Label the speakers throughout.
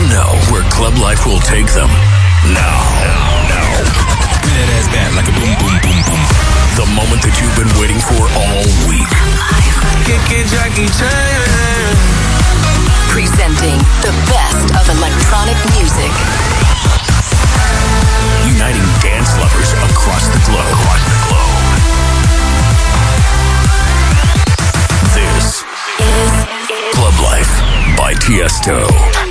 Speaker 1: to know where club life will take them. Now, now.
Speaker 2: That ass back like a boom, boom, boom, boom.
Speaker 1: The moment that you've been waiting for all week.
Speaker 3: Kicking Jackie Chan.
Speaker 4: Presenting the best of electronic music.
Speaker 1: Uniting dance lovers across the globe. Across the globe. This
Speaker 4: Is
Speaker 1: Club Life by Tiesto.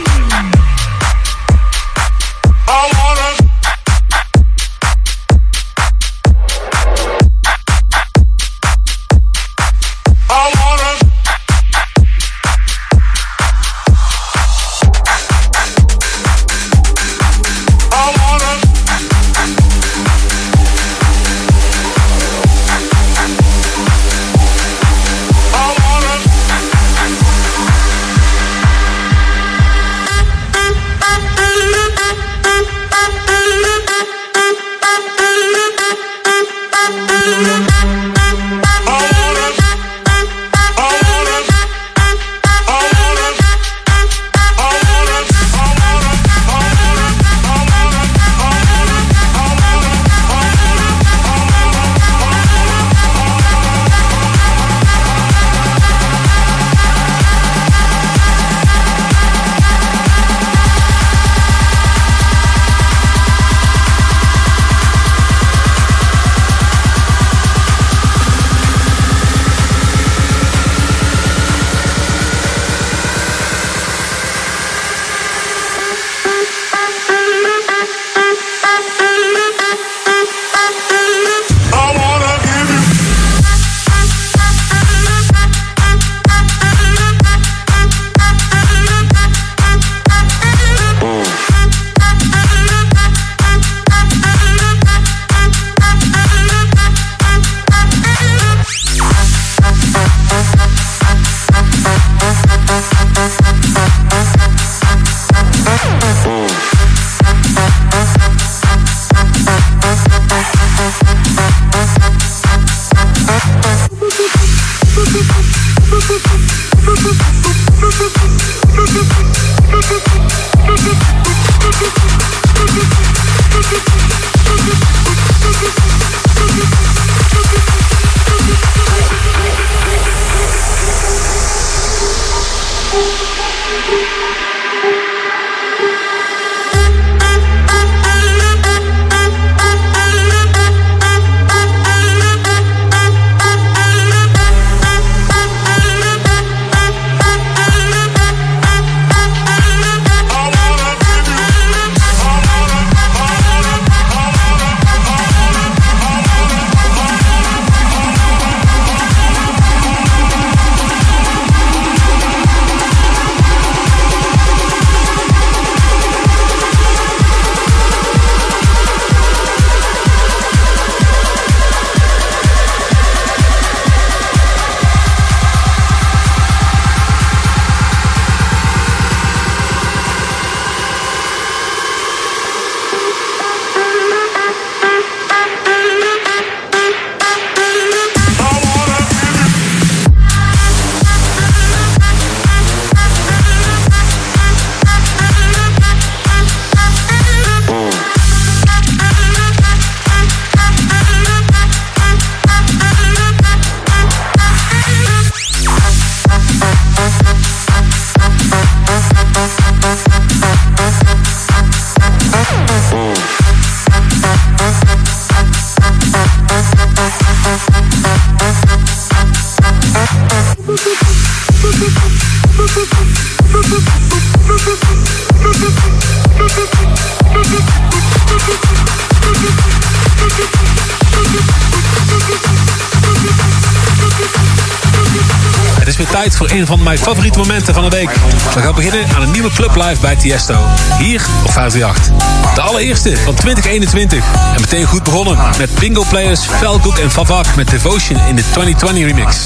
Speaker 5: Van mijn favoriete momenten van de week. We gaan beginnen aan een nieuwe club live bij Tiesto. Hier op 538. De allereerste van 2021. En meteen goed begonnen met Bingo Players, Felcook en Favak met Devotion in de 2020 remix.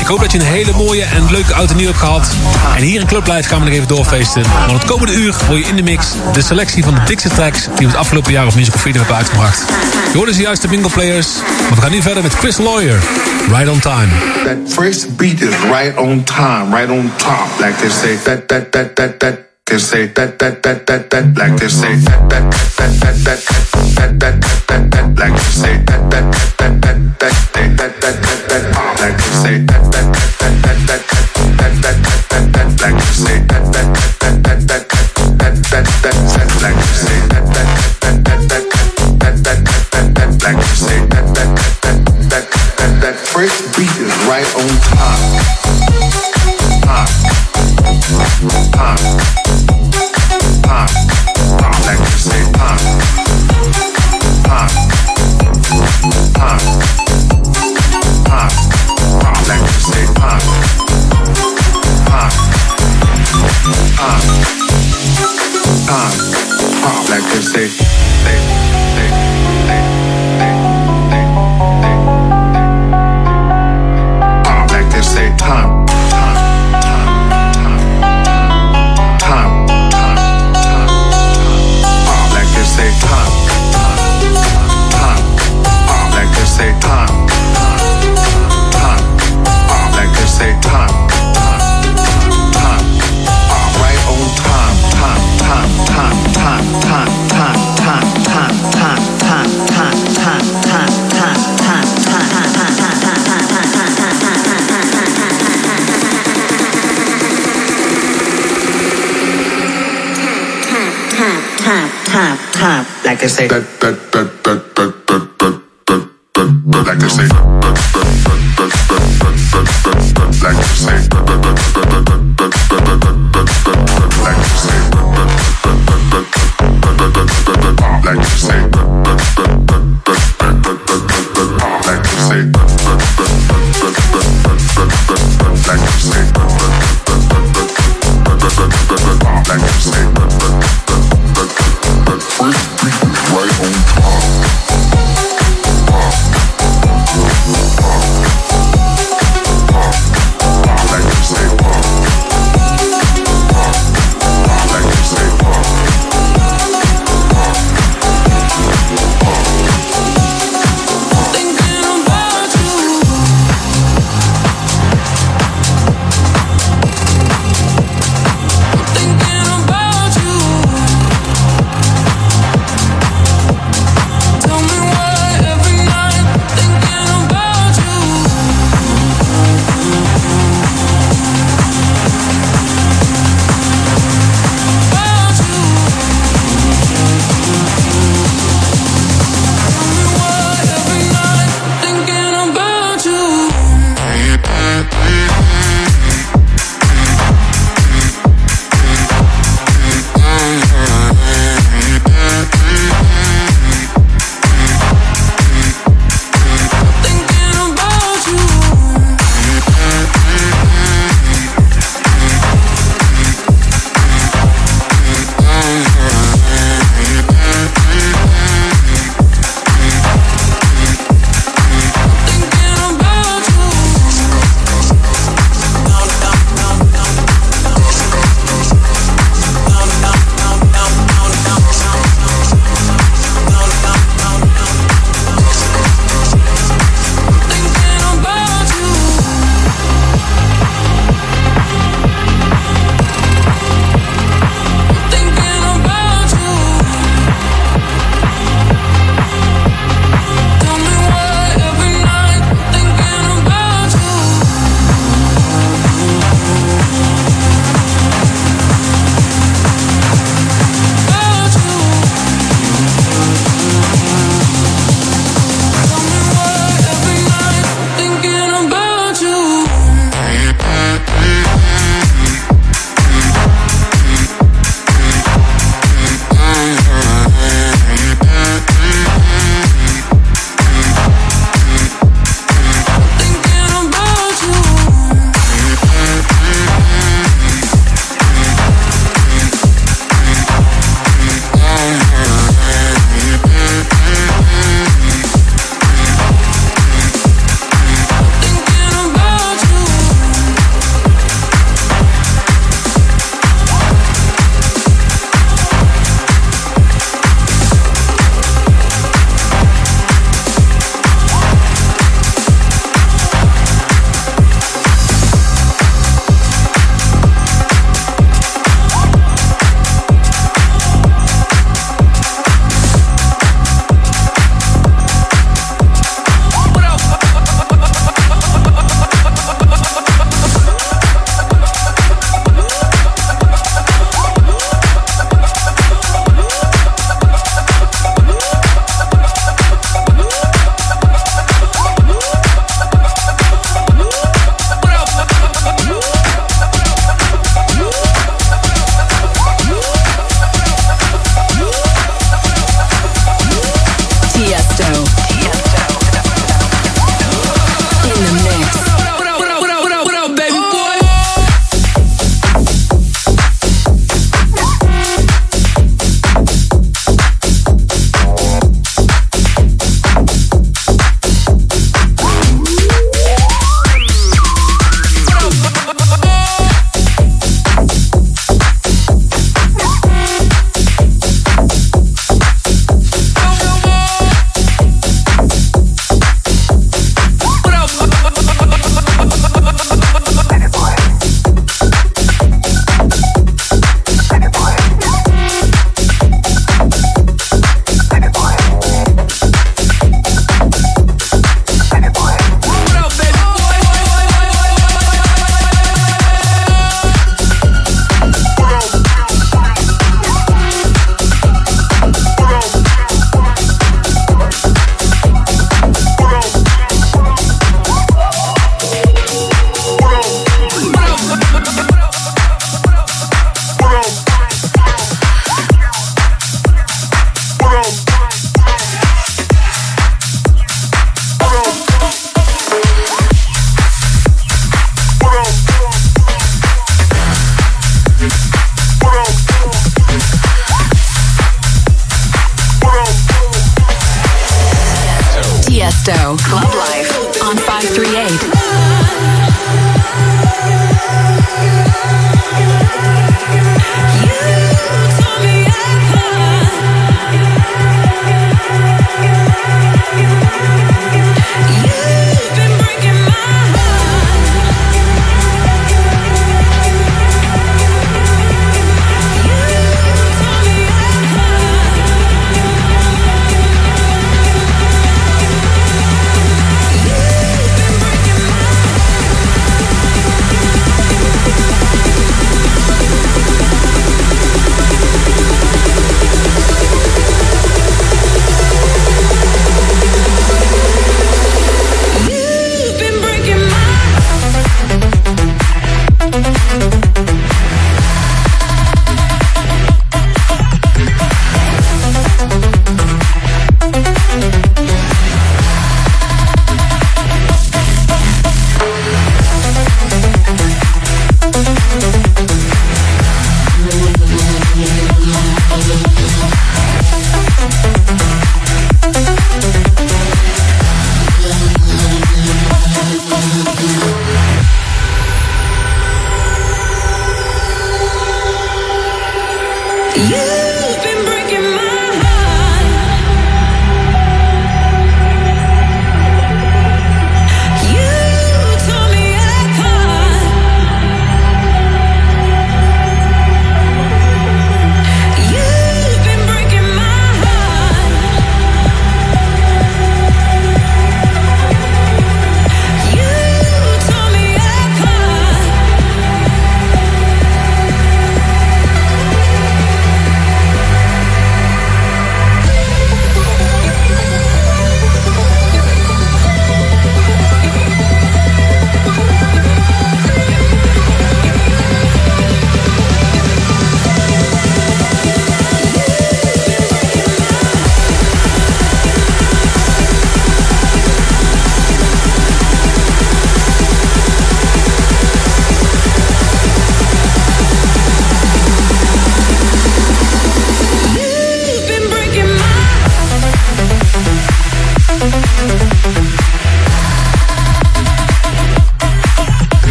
Speaker 5: Ik hoop dat je een hele mooie en leuke auto nieuw hebt gehad. En hier in Club Live gaan we nog even doorfeesten. Want het komende uur hoor je in de mix de selectie van de dikste tracks die we het afgelopen jaar op Musical Freedom hebben uitgebracht. Je hoorde ze juist de Bingo Players. Maar we gaan nu verder met Chris Lawyer. Right on time.
Speaker 6: That first beat is right on time, right on top, like they say that that that that that. They say that that that that that like they say that that that that that that that that that that like they say that that that that that that that that that that like they say that that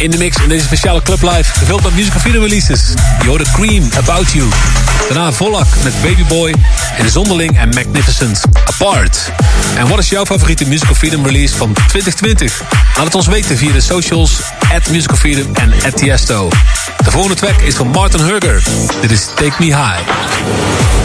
Speaker 5: in de mix in deze speciale Club Live. Gevuld met musical video releases. Je hoorde Cream, About You. Daarna Volak met Baby Boy. En Zonderling en Magnificent, Apart. En wat is jouw favoriete musical freedom release van 2020? Laat het ons weten via de socials, at musical freedom en at Tiesto. De volgende track is van Martin Hurger. Dit is Take Me High.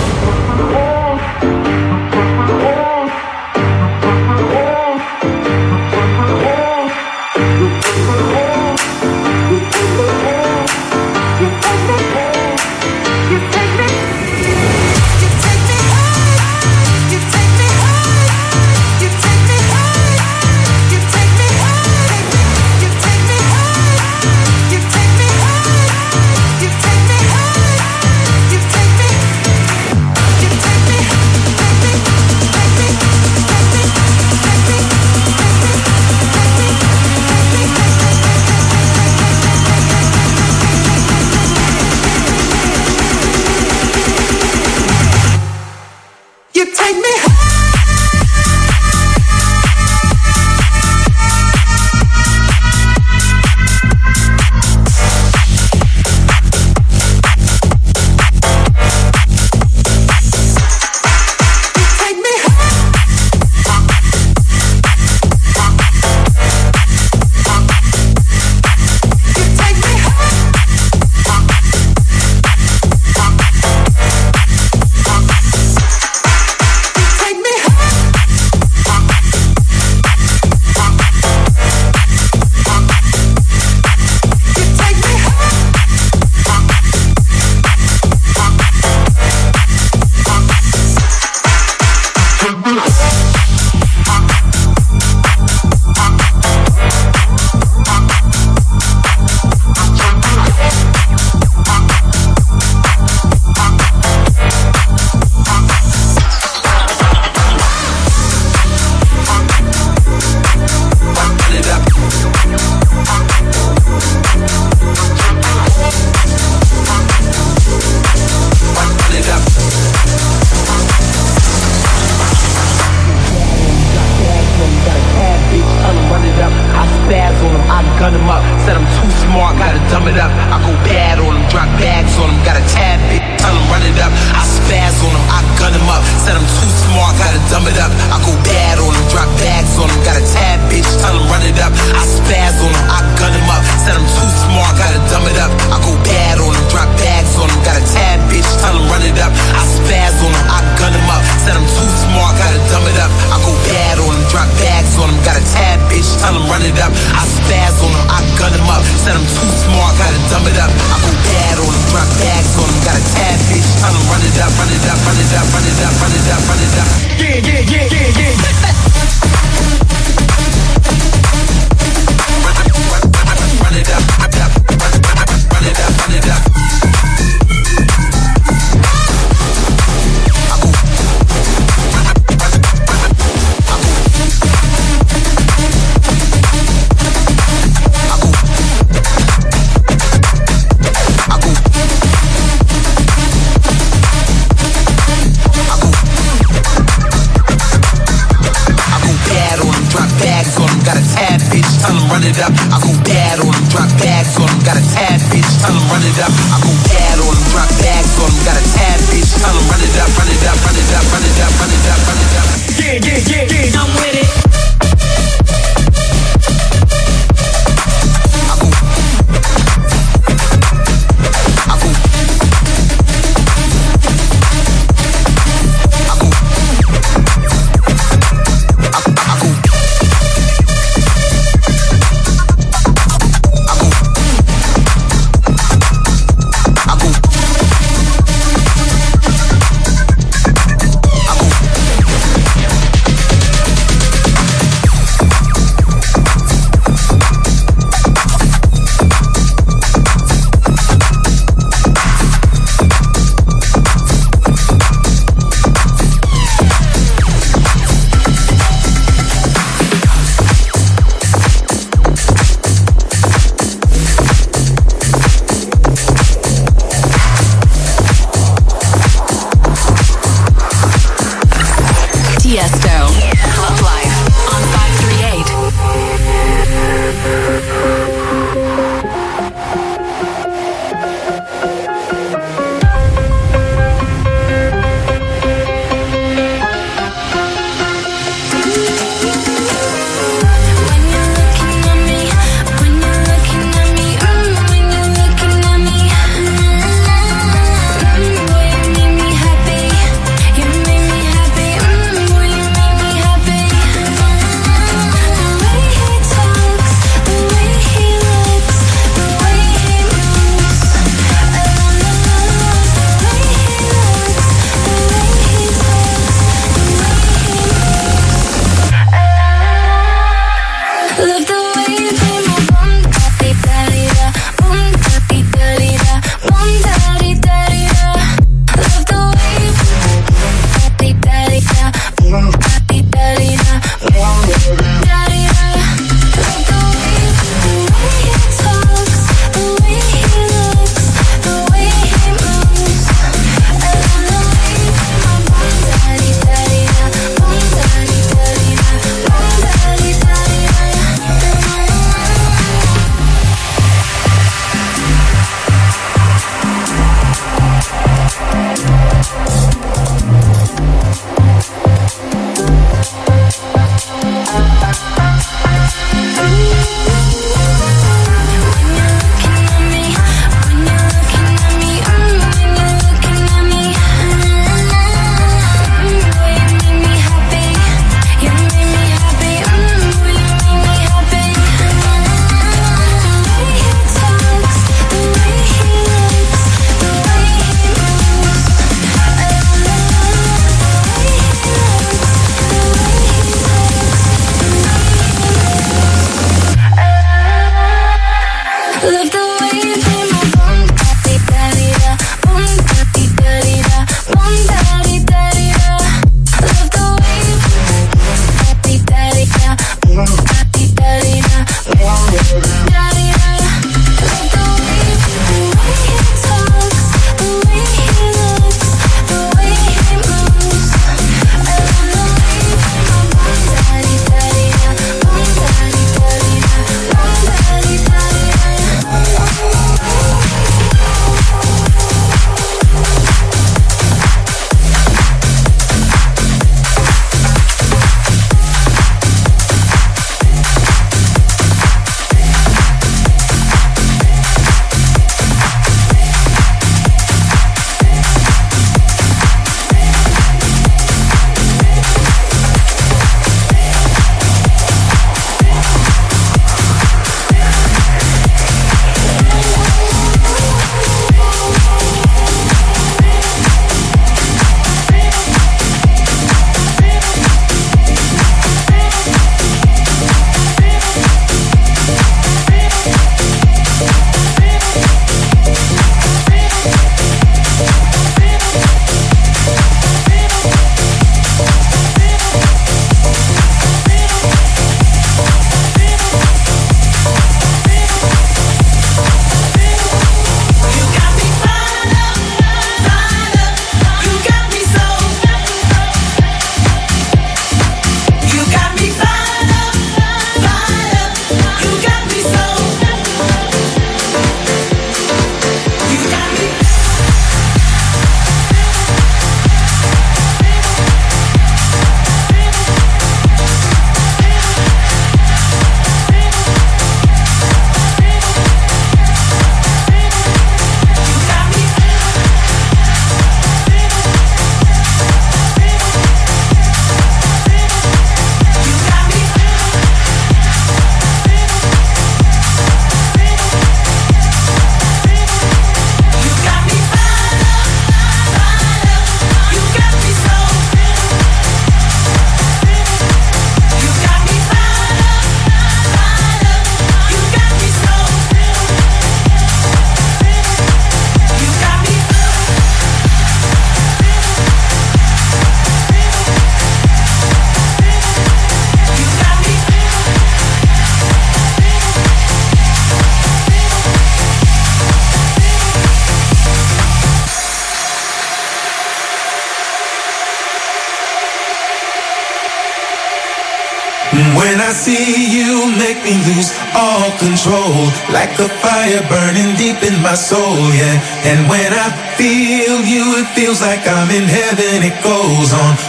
Speaker 3: like a fire burning deep in my soul, yeah. And when I feel you, it feels like I'm in heaven. It goes on.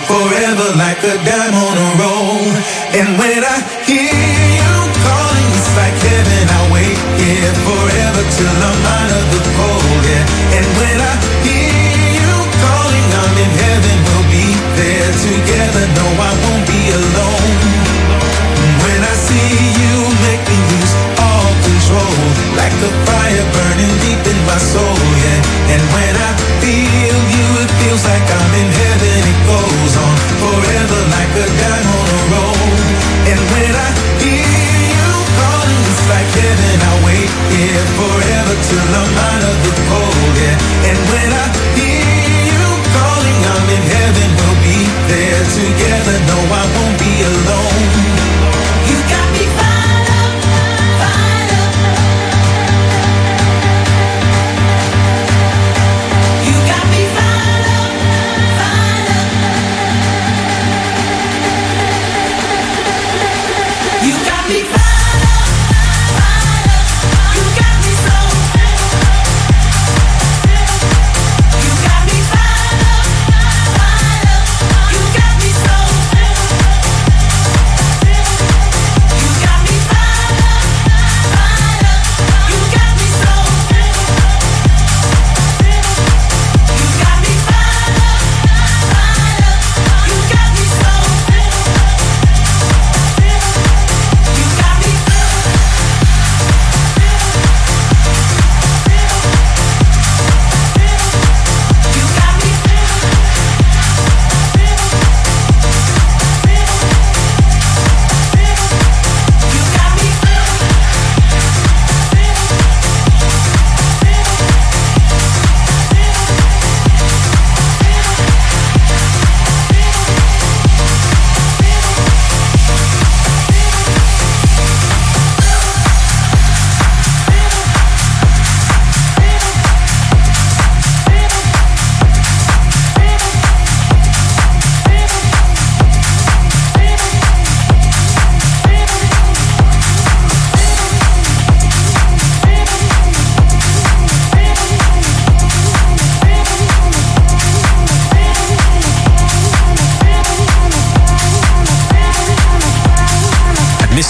Speaker 3: till
Speaker 7: love.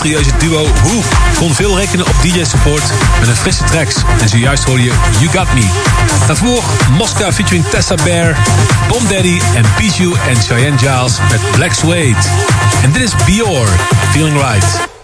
Speaker 7: mysterieuze duo Who kon veel rekenen op DJ-support met een frisse tracks. En zojuist hoor je You Got Me. Daarvoor Mosca featuring Tessa Bear, Bomb Daddy en Bijou en Cheyenne Giles met Black Suede. En dit is Bior, Feeling Right.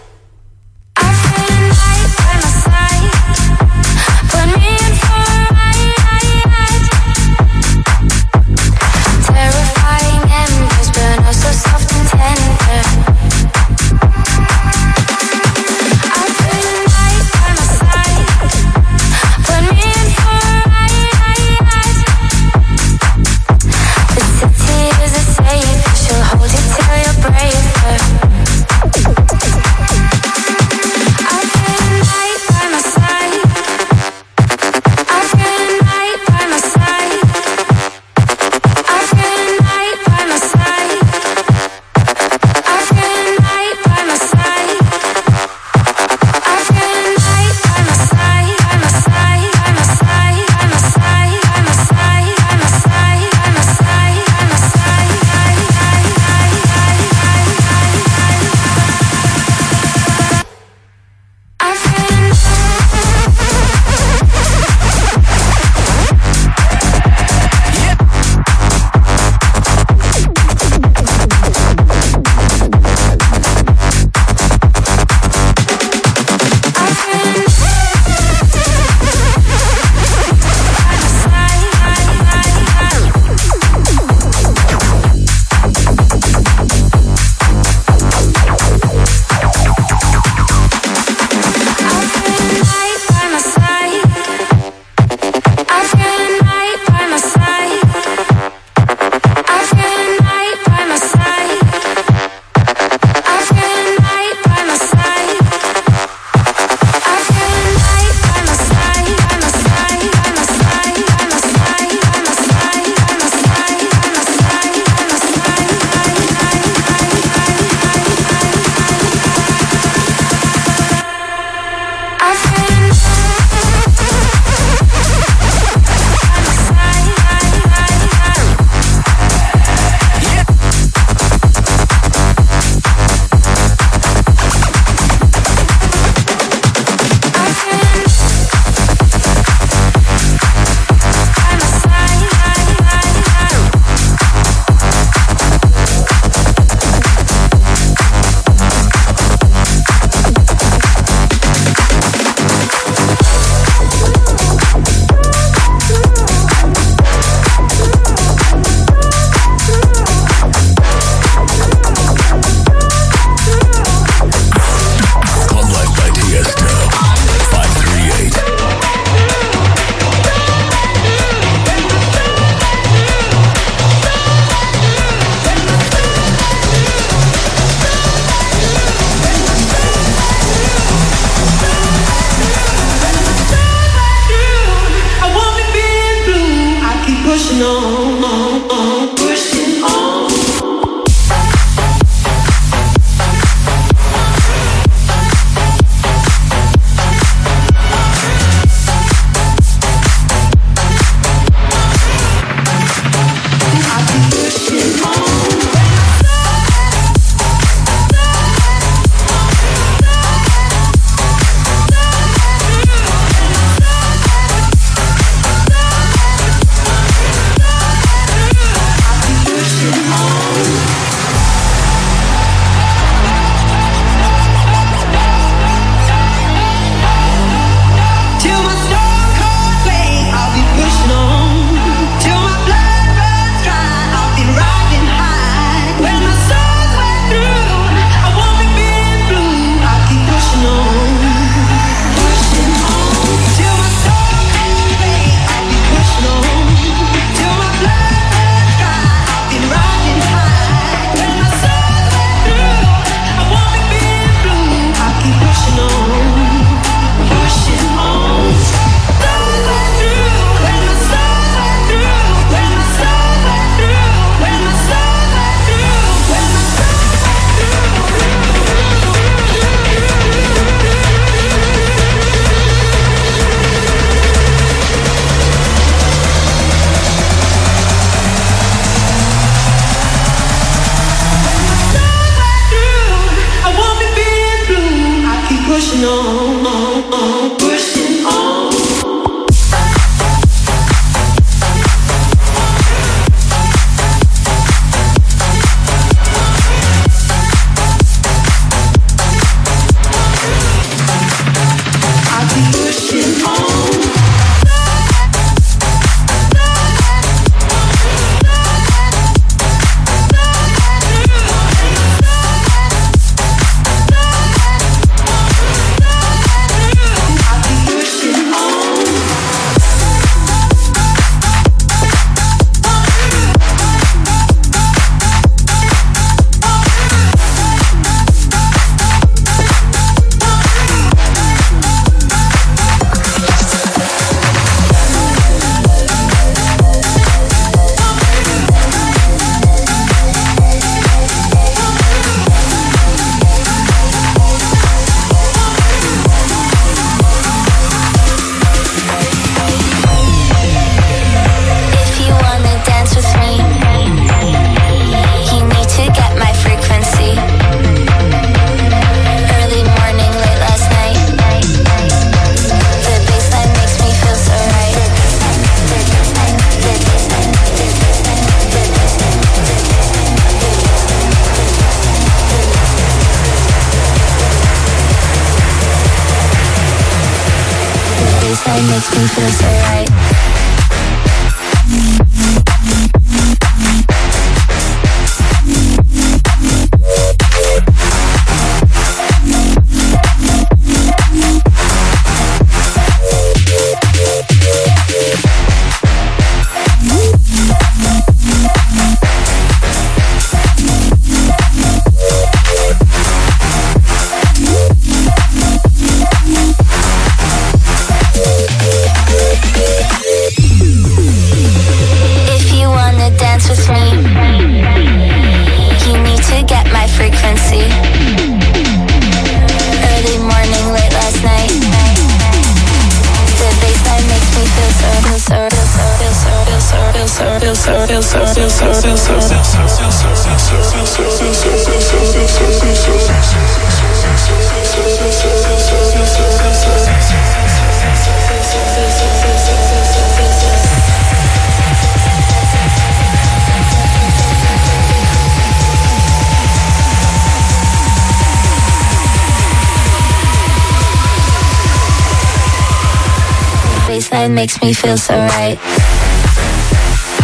Speaker 8: Baseline makes me feel so right.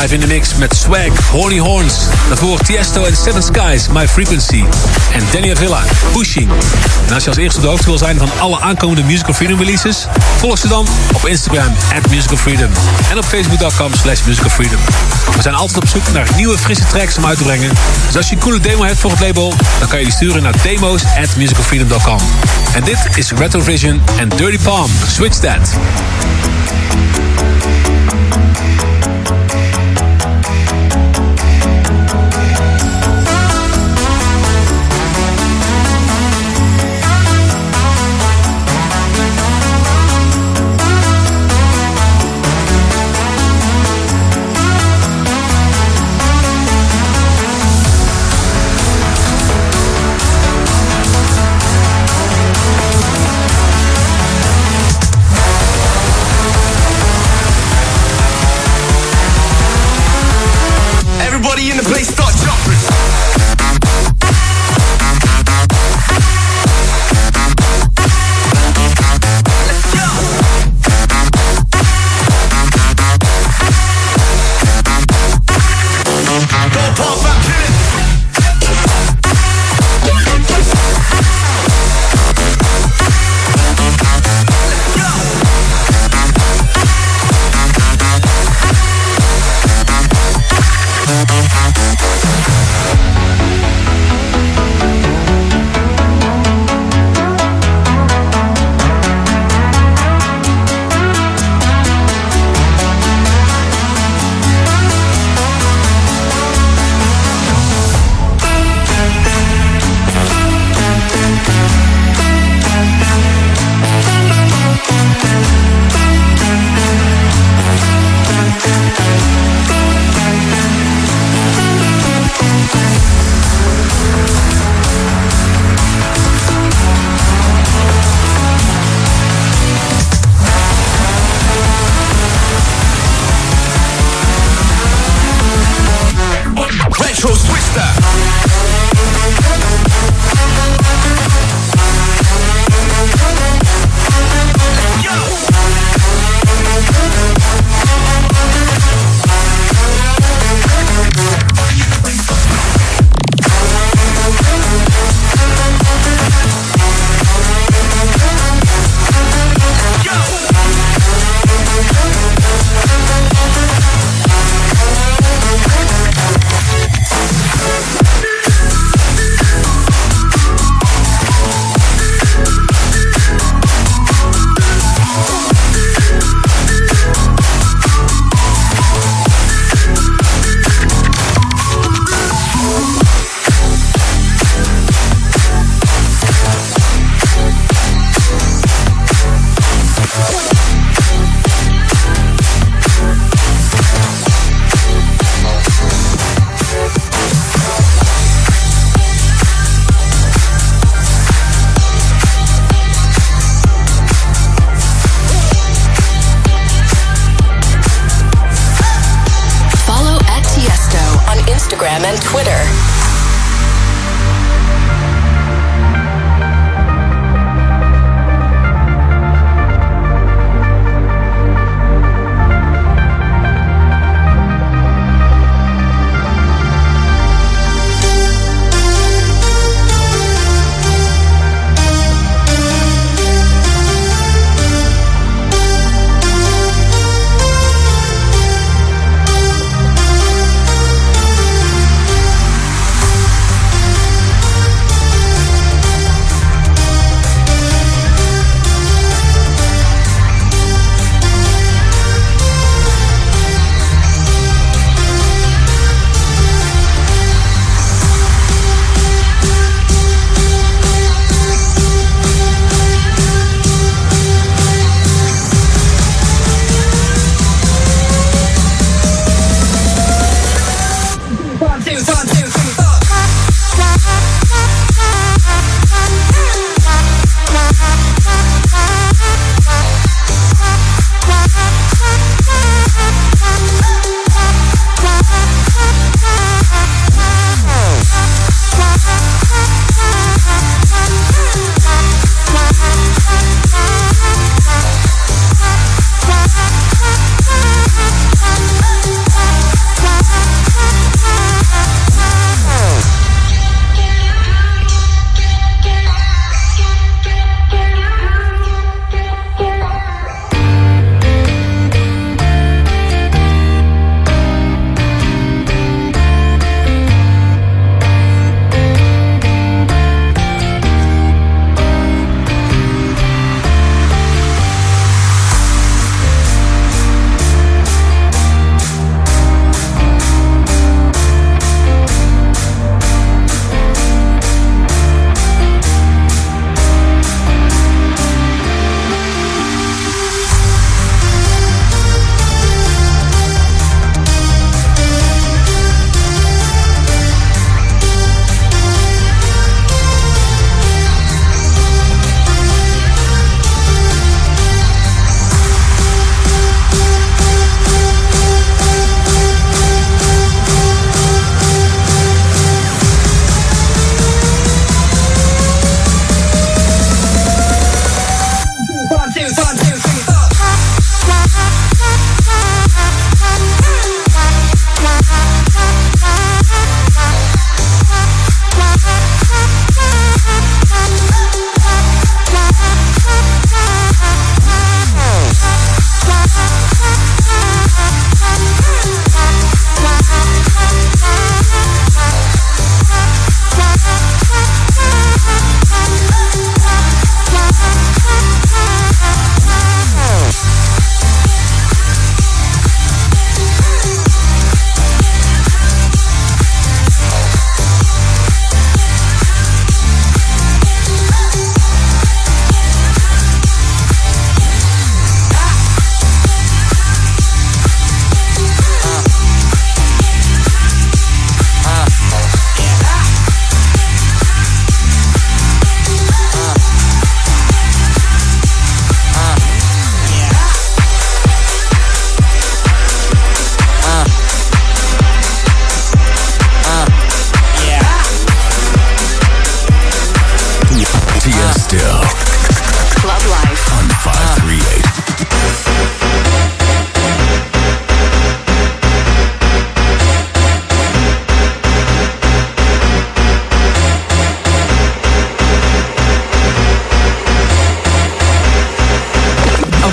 Speaker 5: Live in de mix met Swag, Horny Horns. Daarvoor Tiesto en Seven Skies, My Frequency. En Danny Avila, Pushing. En als je als eerste op de hoogte wil zijn van alle aankomende Musical Freedom releases... volg ze dan op Instagram, at Musical Freedom. En op facebook.com slash Musical Freedom. We zijn altijd op zoek naar nieuwe frisse tracks om uit te brengen. Dus als je een coole demo hebt voor het label... dan kan je die sturen naar demos at musicalfreedom.com. En dit is Retrovision en Dirty Palm. Switch that.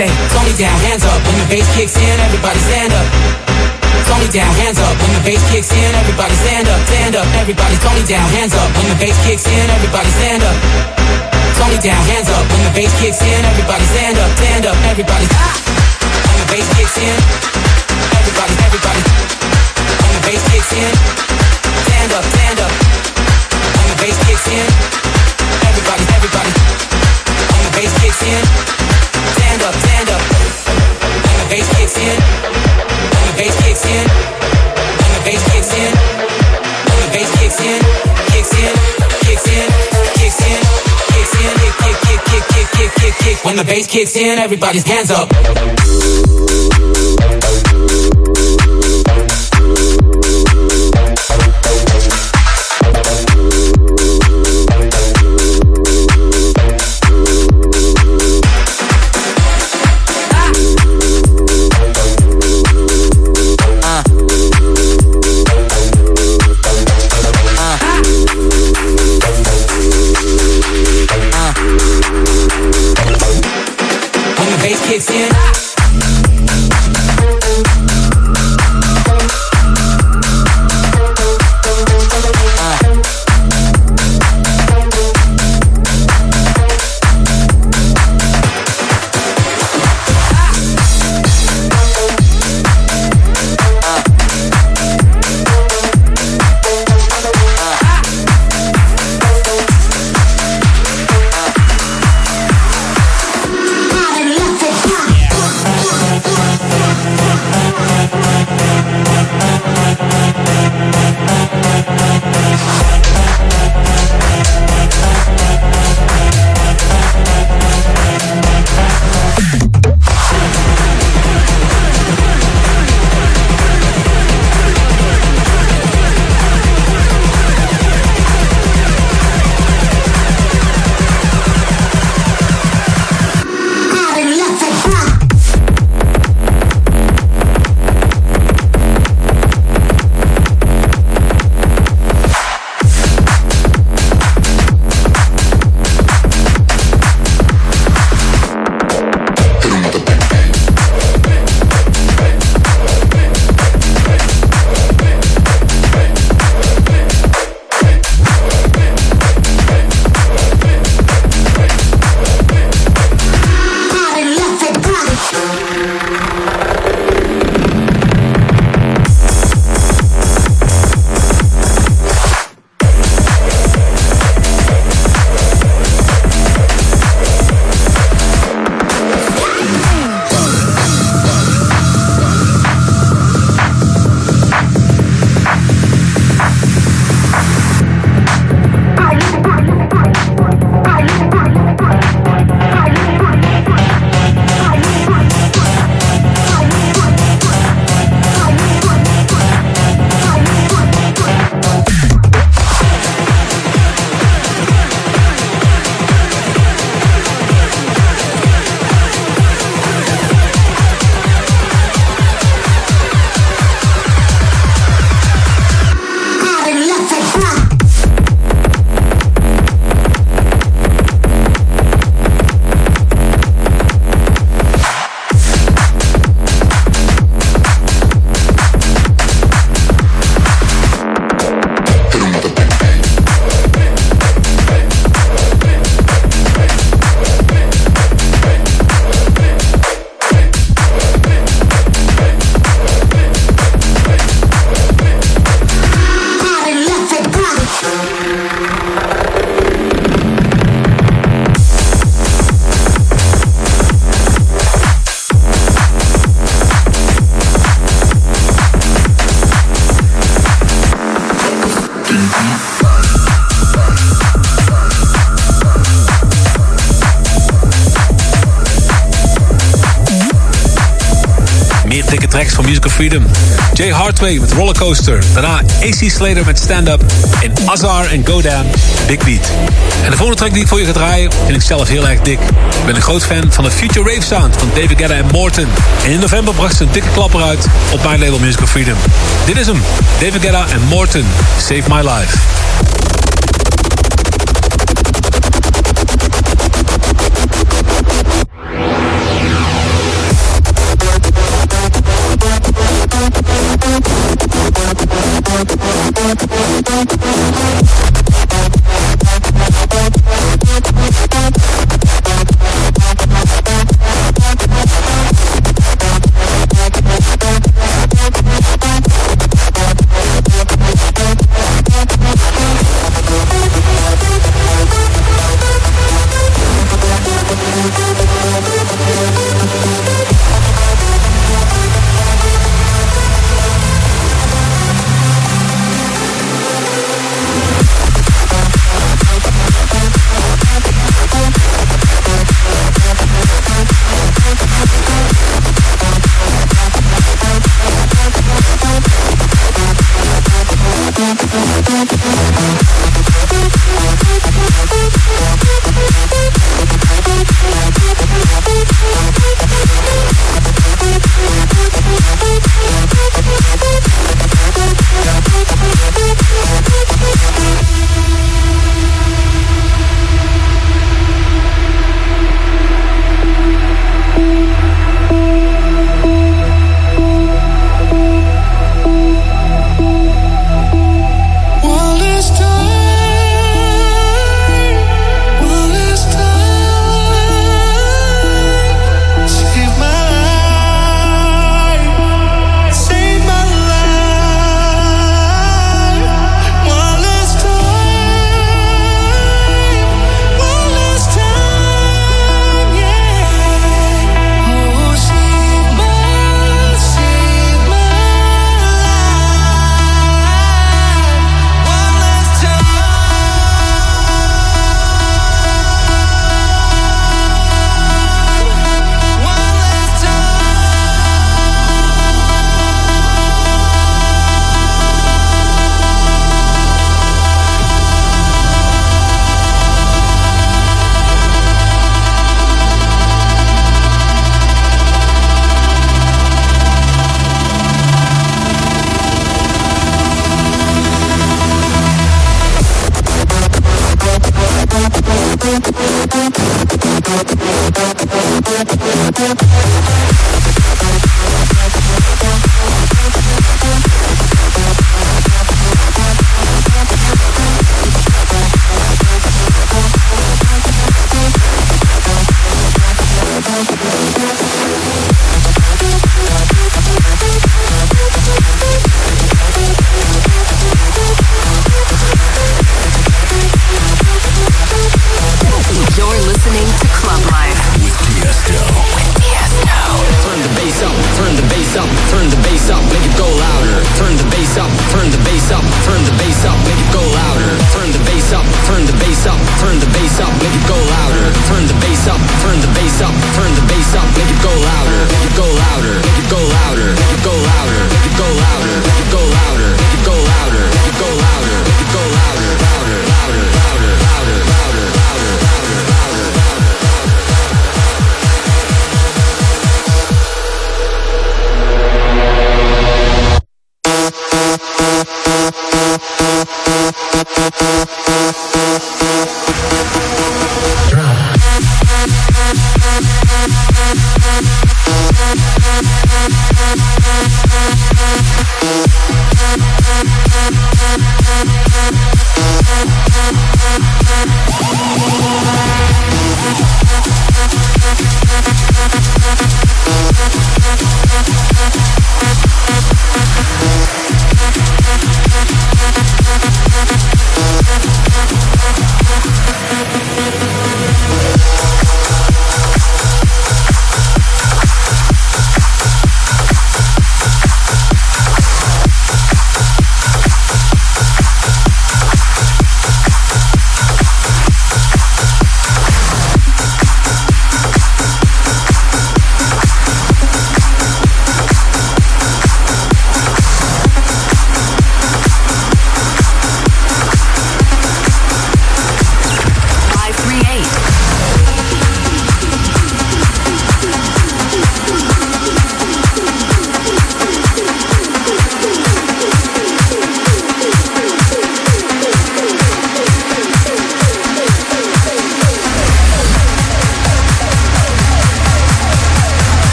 Speaker 9: Okay, Tony down, hands up. When the bass kicks in, everybody stand up. Tony down, hands up. When the bass kicks in, everybody stand up, stand up. Everybody, Tony down, hands up. When the bass kicks in, everybody stand up. Tony down, hands up. When the bass kicks in, everybody stand up, stand up. Everybody! When the bass kicks in, everybody, everybody. When the bass kicks in, stand up, stand up. When the bass kicks in, everybody, everybody. When the bass kicks in, stand up, stand up. When the bass kicks in, when the bass kicks in, when the bass kicks in, when the bass kicks in, kicks in, kicks in, kicks in, kicks in, kick, kick, kick, kick, kick, kick, kick. When the bass kicks in, everybody's hands up.
Speaker 5: Van Musical Freedom. Jay Hartway met Rollercoaster. Daarna AC Slater met Stand Up. En Azar en Go Down, Big Beat. En de volgende track die ik voor je ga draaien vind ik zelf heel erg dik. Ik ben een groot fan van de Future Rave Sound van David Guetta en Morton. En in november bracht ze een dikke klapper uit op mijn label Musical Freedom. Dit is hem, David Guetta en Morton, Save My Life.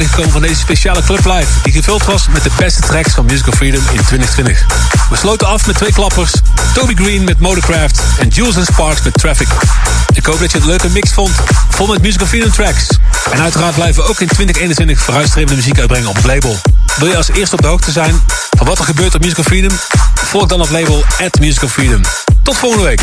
Speaker 5: Einde gekomen van deze speciale Club Live... die gevuld was met de beste tracks van Musical Freedom in 2020. We sloten af met twee klappers. Toby Green met Motorcraft en Jules Sparks met Traffic. Ik hoop dat je het leuke mix vond, vol met Musical Freedom tracks. En uiteraard blijven we ook in 2021 vooruitstrevende muziek uitbrengen op het label. Wil je als eerste op de hoogte zijn van wat er gebeurt op Musical Freedom? Volg dan het label at Musical Freedom. Tot volgende week.